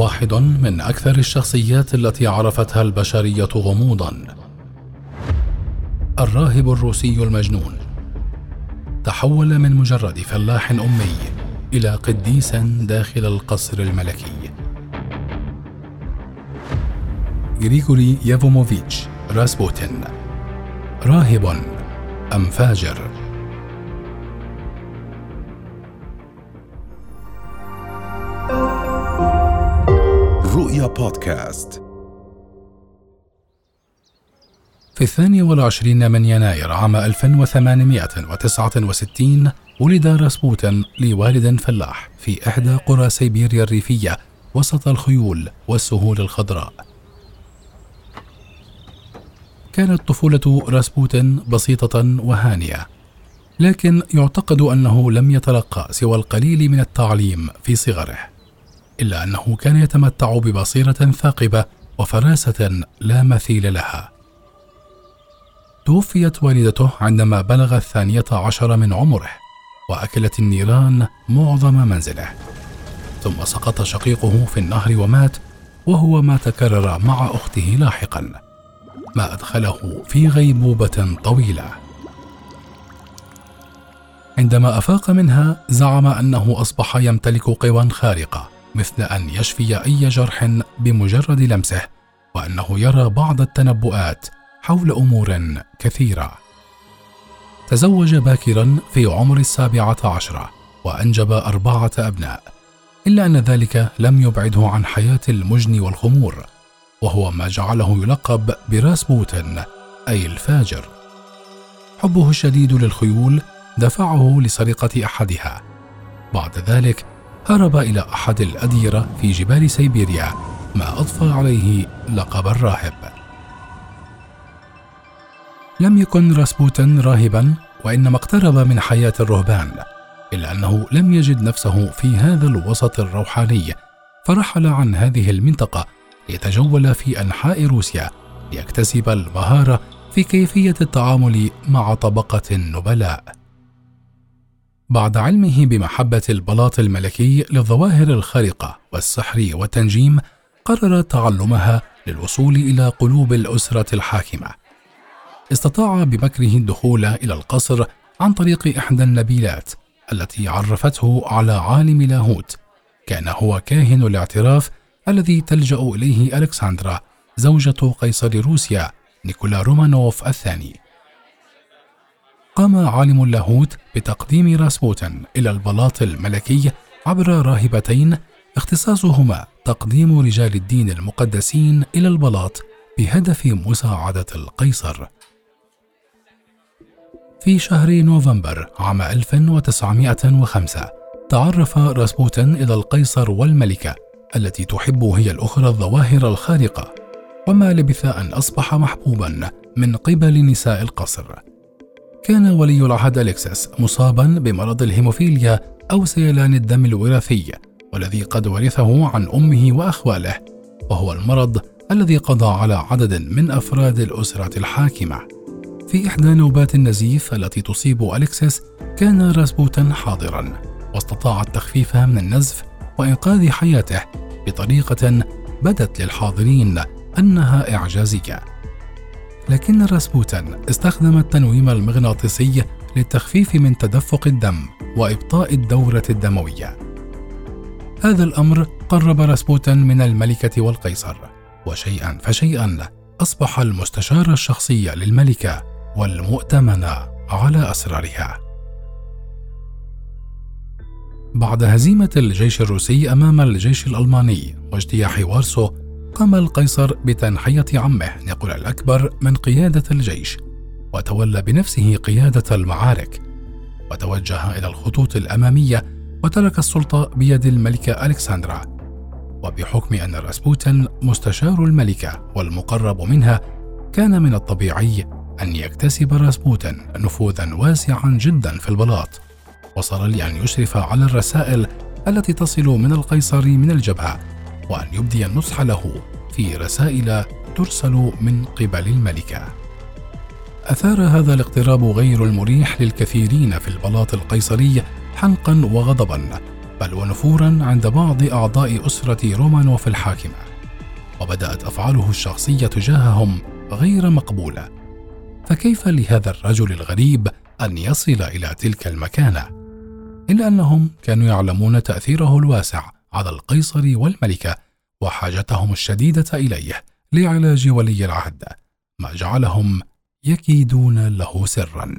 واحد من أكثر الشخصيات التي عرفتها البشرية غموضا. الراهب الروسي المجنون. تحول من مجرد فلاح أمي إلى قديس داخل القصر الملكي. غريغوري يافوموفيتش راسبوتين. راهب أم فاجر؟ بودكاست. في الثاني والعشرين من يناير عام 1869 ولد راسبوتين لوالد فلاح في إحدى قرى سيبيريا الريفية وسط الخيول والسهول الخضراء. كانت طفولة راسبوتين بسيطة وهانية لكن يعتقد أنه لم يتلقى سوى القليل من التعليم في صغره. إلا أنه كان يتمتع ببصيرة ثاقبة وفراسة لا مثيل لها. توفيت والدته عندما بلغ الثانية عشر من عمره وأكلت النيران معظم منزله. ثم سقط شقيقه في النهر ومات وهو ما تكرر مع أخته لاحقا. ما أدخله في غيبوبة طويلة. عندما أفاق منها زعم أنه أصبح يمتلك قوى خارقة. مثل أن يشفي أي جرح بمجرد لمسه وأنه يرى بعض التنبؤات حول أمور كثيرة. تزوج باكرا في عمر السابعة عشرة وأنجب أربعة أبناء إلا أن ذلك لم يبعده عن حياة المجن والخمور وهو ما جعله يلقب براسبوتن أي الفاجر. حبه الشديد للخيول دفعه لسرقة أحدها. بعد ذلك هرب إلى أحد الأديرة في جبال سيبيريا ما أضفى عليه لقب الراهب. لم يكن راسبوتن راهبا وإنما اقترب من حياة الرهبان إلا أنه لم يجد نفسه في هذا الوسط الروحاني فرحل عن هذه المنطقة ليتجول في أنحاء روسيا ليكتسب المهارة في كيفية التعامل مع طبقة النبلاء. بعد علمه بمحبة البلاط الملكي للظواهر الخارقة والسحر والتنجيم قرر تعلمها للوصول إلى قلوب الأسرة الحاكمة. استطاع بمكره الدخول إلى القصر عن طريق إحدى النبيلات التي عرفته على عالم لاهوت. كان هو كاهن الاعتراف الذي تلجأ إليه ألكسندرا زوجة قيصر روسيا نيكولا رومانوف الثاني. قام عالم اللاهوت بتقديم راسبوتن إلى البلاط الملكي عبر راهبتين اختصاصهما تقديم رجال الدين المقدسين إلى البلاط بهدف مساعدة القيصر. في شهر نوفمبر عام 1905 تعرف راسبوتن إلى القيصر والملكة التي تحب هي الأخرى الظواهر الخارقة وما لبث أن أصبح محبوبا من قبل نساء القصر كان ولي العهد أليكسس مصابا بمرض الهيموفيليا أو سيلان الدم الوراثي والذي قد ورثه عن أمه وأخواله وهو المرض الذي قضى على عدد من أفراد الأسرة الحاكمة. في إحدى نوبات النزيف التي تصيب أليكسس كان راسبوتن حاضرا واستطاع التخفيف من النزف وإنقاذ حياته بطريقة بدت للحاضرين أنها إعجازية. لكن راسبوتن استخدم التنويم المغناطيسي للتخفيف من تدفق الدم وإبطاء الدورة الدموية. هذا الأمر قرب راسبوتن من الملكة والقيصر، وشيئا فشيئا أصبح المستشار الشخصي للملكة والمؤتمن على أسرارها. بعد هزيمة الجيش الروسي أمام الجيش الألماني واجتياح وارسو قام القيصر بتنحية عمه نيقول الأكبر من قيادة الجيش وتولى بنفسه قيادة المعارك. وتوجه إلى الخطوط الأمامية وترك السلطة بيد الملكة ألكسندرا. وبحكم أن راسبوتين مستشار الملكة والمقرب منها كان من الطبيعي أن يكتسب راسبوتين نفوذا واسعا جدا في البلاط. وصل لأن يشرف على الرسائل التي تصل من القيصر من الجبهة. وأن يبدي النصح له في رسائل ترسل من قبل الملكة. أثار هذا الاقتراب غير المريح للكثيرين في البلاط القيصري حنقا وغضبا، بل ونفورا عند بعض أعضاء أسرة رومانوف الحاكمة. وبدأت أفعاله الشخصية تجاههم غير مقبولة. فكيف لهذا الرجل الغريب أن يصل إلى تلك المكانة؟ إلا أنهم كانوا يعلمون تأثيره الواسع. على القيصر والملكة وحاجتهم الشديدة إليه لعلاج ولي العهد ما جعلهم يكيدون له سرا.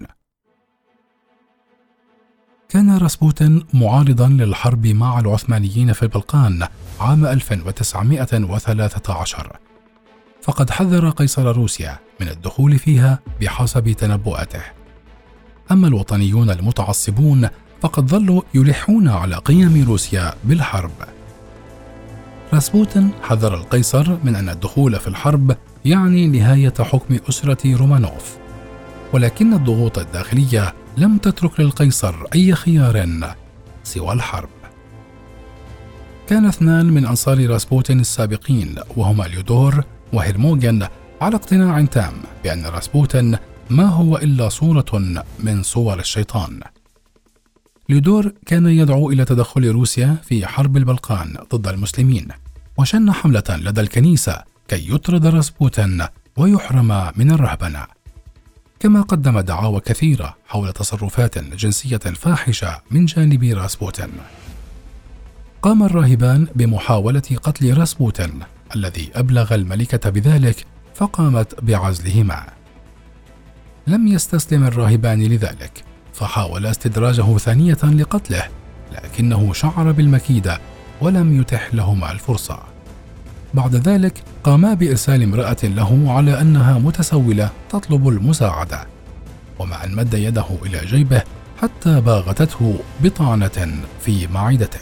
كان راسبوتين معارضا للحرب مع العثمانيين في البلقان عام 1913 فقد حذر قيصر روسيا من الدخول فيها بحسب تنبؤاته. أما الوطنيون المتعصبون فقد ظلوا يلحون على قيم روسيا بالحرب. راسبوتين حذر القيصر من أن الدخول في الحرب يعني نهاية حكم أسرة رومانوف ولكن الضغوط الداخلية لم تترك للقيصر أي خيار سوى الحرب. كان اثنان من أنصار راسبوتين السابقين وهما ليودور وهيرموغن على اقتناع تام بأن راسبوتين ما هو إلا صورة من صور الشيطان. ليودور كان يدعو إلى تدخل روسيا في حرب البلقان ضد المسلمين وشن حملة لدى الكنيسة كي يطرد راسبوتين ويحرم من الرهبنة. كما قدم دعاوى كثيرة حول تصرفات جنسية فاحشة من جانب راسبوتين قام الراهبان بمحاولة قتل راسبوتين الذي أبلغ الملكة بذلك فقامت بعزلهما. لم يستسلم الراهبان لذلك. فحاول استدراجه ثانية لقتله لكنه شعر بالمكيدة ولم يتح لهما الفرصة. بعد ذلك قاما بإرسال امرأة له على أنها متسولة تطلب المساعدة ومع أن مد يده إلى جيبه حتى باغتته بطعنة في معدته.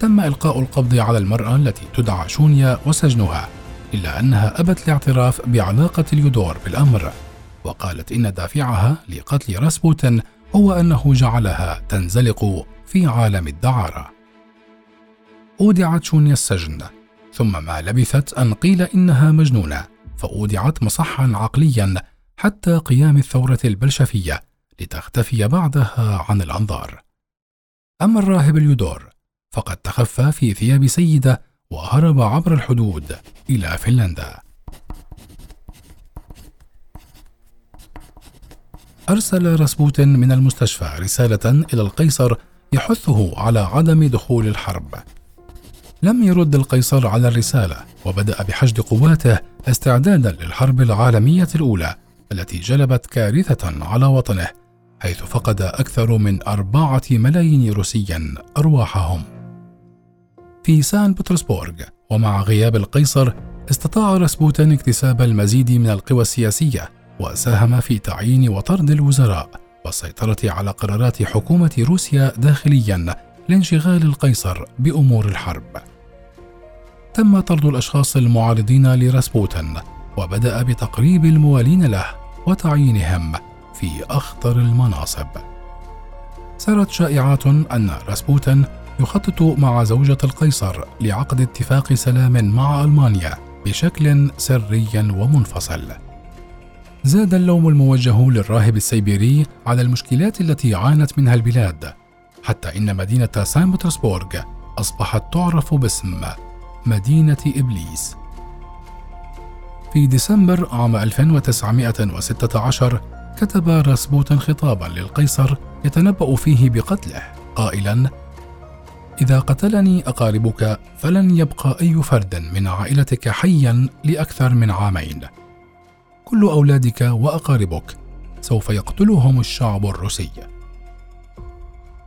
تم إلقاء القبض على المرأة التي تدعى شونيا وسجنها إلا أنها أبت الاعتراف بعلاقة اليودور بالأمر وقالت إن دافعها لقتل راسبوتن هو أنه جعلها تنزلق في عالم الدعارة. أودعت شونيا السجن ثم ما لبثت أن قيل إنها مجنونة فأودعت مصحا عقليا حتى قيام الثورة البلشفية لتختفي بعدها عن الأنظار. أما الراهب اليودور فقد تخفى في ثياب سيدة وهرب عبر الحدود إلى فنلندا. أرسل راسبوتين من المستشفى رسالة إلى القيصر يحثه على عدم دخول الحرب. لم يرد القيصر على الرسالة وبدأ بحشد قواته استعدادا للحرب العالمية الأولى التي جلبت كارثة على وطنه حيث فقد أكثر من أربعة ملايين روسيا أرواحهم. في سان بطرسبورغ ومع غياب القيصر استطاع راسبوتين اكتساب المزيد من القوى السياسية وساهم في تعيين وطرد الوزراء والسيطرة على قرارات حكومة روسيا داخليا لانشغال القيصر بأمور الحرب. تم طرد الأشخاص المعارضين لراسبوتين وبدأ بتقريب الموالين له وتعيينهم في أخطر المناصب. سرت شائعات أن راسبوتين يخطط مع زوجة القيصر لعقد اتفاق سلام مع ألمانيا بشكل سري ومنفصل. زاد اللوم الموجه للراهب السيبيري على المشكلات التي عانت منها البلاد حتى إن مدينة سان بطرسبورغ أصبحت تعرف باسم مدينة إبليس. في ديسمبر عام 1916 كتب راسبوتن خطابا للقيصر يتنبأ فيه بقتله قائلا إذا قتلني أقاربك فلن يبقى أي فرد من عائلتك حيا لأكثر من عامين. كل أولادك وأقاربك سوف يقتلهم الشعب الروسي.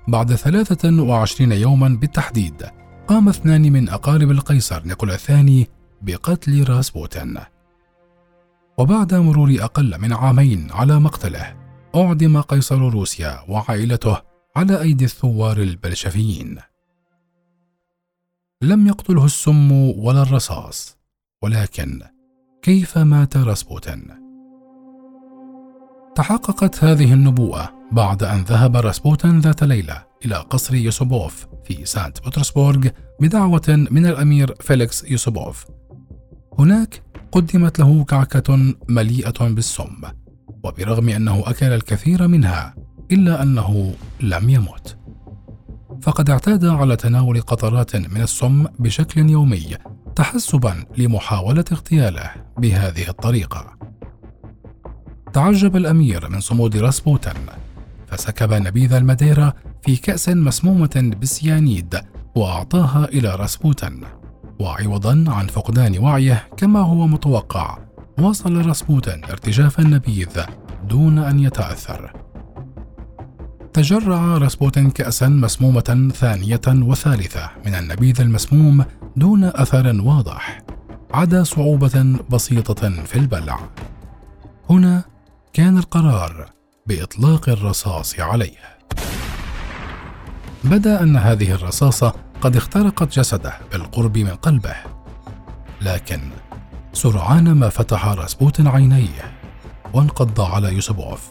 بعد ثلاثة وعشرين يوما بالتحديد قام اثنان من أقارب القيصر نيكولا الثاني بقتل راسبوتين وبعد مرور أقل من عامين على مقتله أعدم قيصر روسيا وعائلته على أيدي الثوار البلشفيين. لم يقتله السم ولا الرصاص ولكن كيف مات راسبوتين تحققت هذه النبوءة بعد أن ذهب راسبوتين ذات ليلة إلى قصر يوسوبوف في سانت بطرسبورغ بدعوة من الأمير فيليكس يوسوبوف هناك قدمت له كعكة مليئة بالسم وبرغم أنه أكل الكثير منها إلا أنه لم يمت. فقد اعتاد على تناول قطرات من السم بشكل يومي تحسبا لمحاولة اغتياله. بهذه الطريقة. تعجب الأمير من صمود راسبوتن فسكب نبيذ الماديرا في كأس مسمومة بالسيانيد وأعطاها إلى راسبوتن وعوضا عن فقدان وعيه كما هو متوقع واصل راسبوتن ارتجاف النبيذ دون أن يتأثر تجرع راسبوتين كأسا مسمومة ثانية وثالثة من النبيذ المسموم دون أثر واضح عدا صعوبة بسيطة في البلع. هنا كان القرار بإطلاق الرصاص عليه. بدأ أن هذه الرصاصة قد اخترقت جسده بالقرب من قلبه، لكن سرعان ما فتح راسبوتين عينيه وانقض على يوسبوف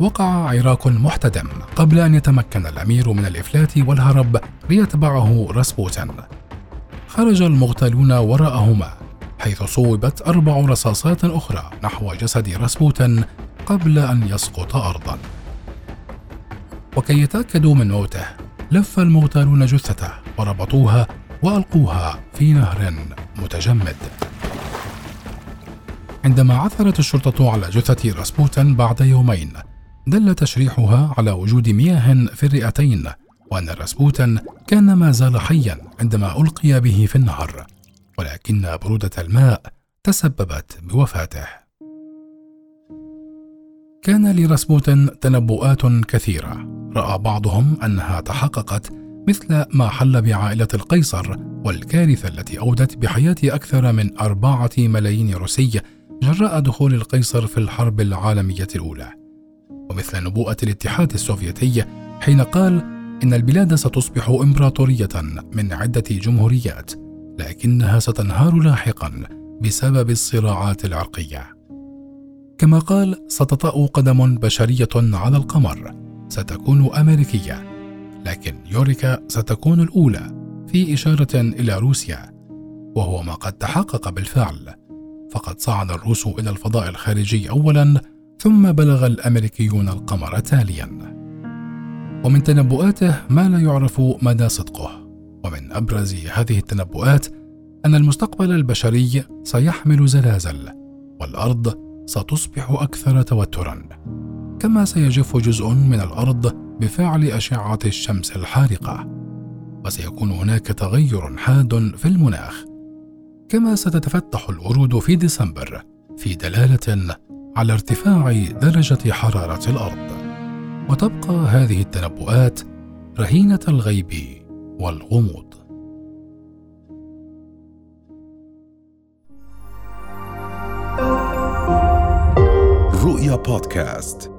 وقع عراك محتدم قبل أن يتمكن الأمير من الإفلات والهرب ليتبعه راسبوتن خرج المغتالون وراءهما حيث صوبت أربع رصاصات أخرى نحو جسد راسبوتن قبل أن يسقط أرضا. وكي يتأكدوا من موته لف المغتالون جثته وربطوها وألقوها في نهر متجمد. عندما عثرت الشرطة على جثة راسبوتن بعد يومين دل تشريحها على وجود مياه في الرئتين وأن راسبوتن كان ما زال حيا عندما ألقي به في النهر ولكن برودة الماء تسببت بوفاته. كان لراسبوتن تنبؤات كثيرة. رأى بعضهم أنها تحققت مثل ما حل بعائلة القيصر والكارثة التي أودت بحياة أكثر من أربعة ملايين روسي جراء دخول القيصر في الحرب العالمية الأولى. ومثل نبوءة الاتحاد السوفيتي حين قال إن البلاد ستصبح إمبراطورية من عدة جمهوريات لكنها ستنهار لاحقا بسبب الصراعات العرقية. كما قال ستطأ قدم بشرية على القمر ستكون أمريكية لكن يوريكا ستكون الأولى في إشارة إلى روسيا وهو ما قد تحقق بالفعل فقد صعد الروس إلى الفضاء الخارجي أولا ثم بلغ الأمريكيون القمر تاليا ومن تنبؤاته ما لا يعرف مدى صدقه. ومن أبرز هذه التنبؤات أن المستقبل البشري سيحمل زلازل والأرض ستصبح أكثر توترا. كما سيجف جزء من الأرض بفعل أشعة الشمس الحارقة. وسيكون هناك تغير حاد في المناخ. كما ستتفتح الورود في ديسمبر في دلالة على ارتفاع درجة حرارة الأرض. وتبقى هذه التنبؤات رهينة الغيب والغموض. رؤيا بودكاست.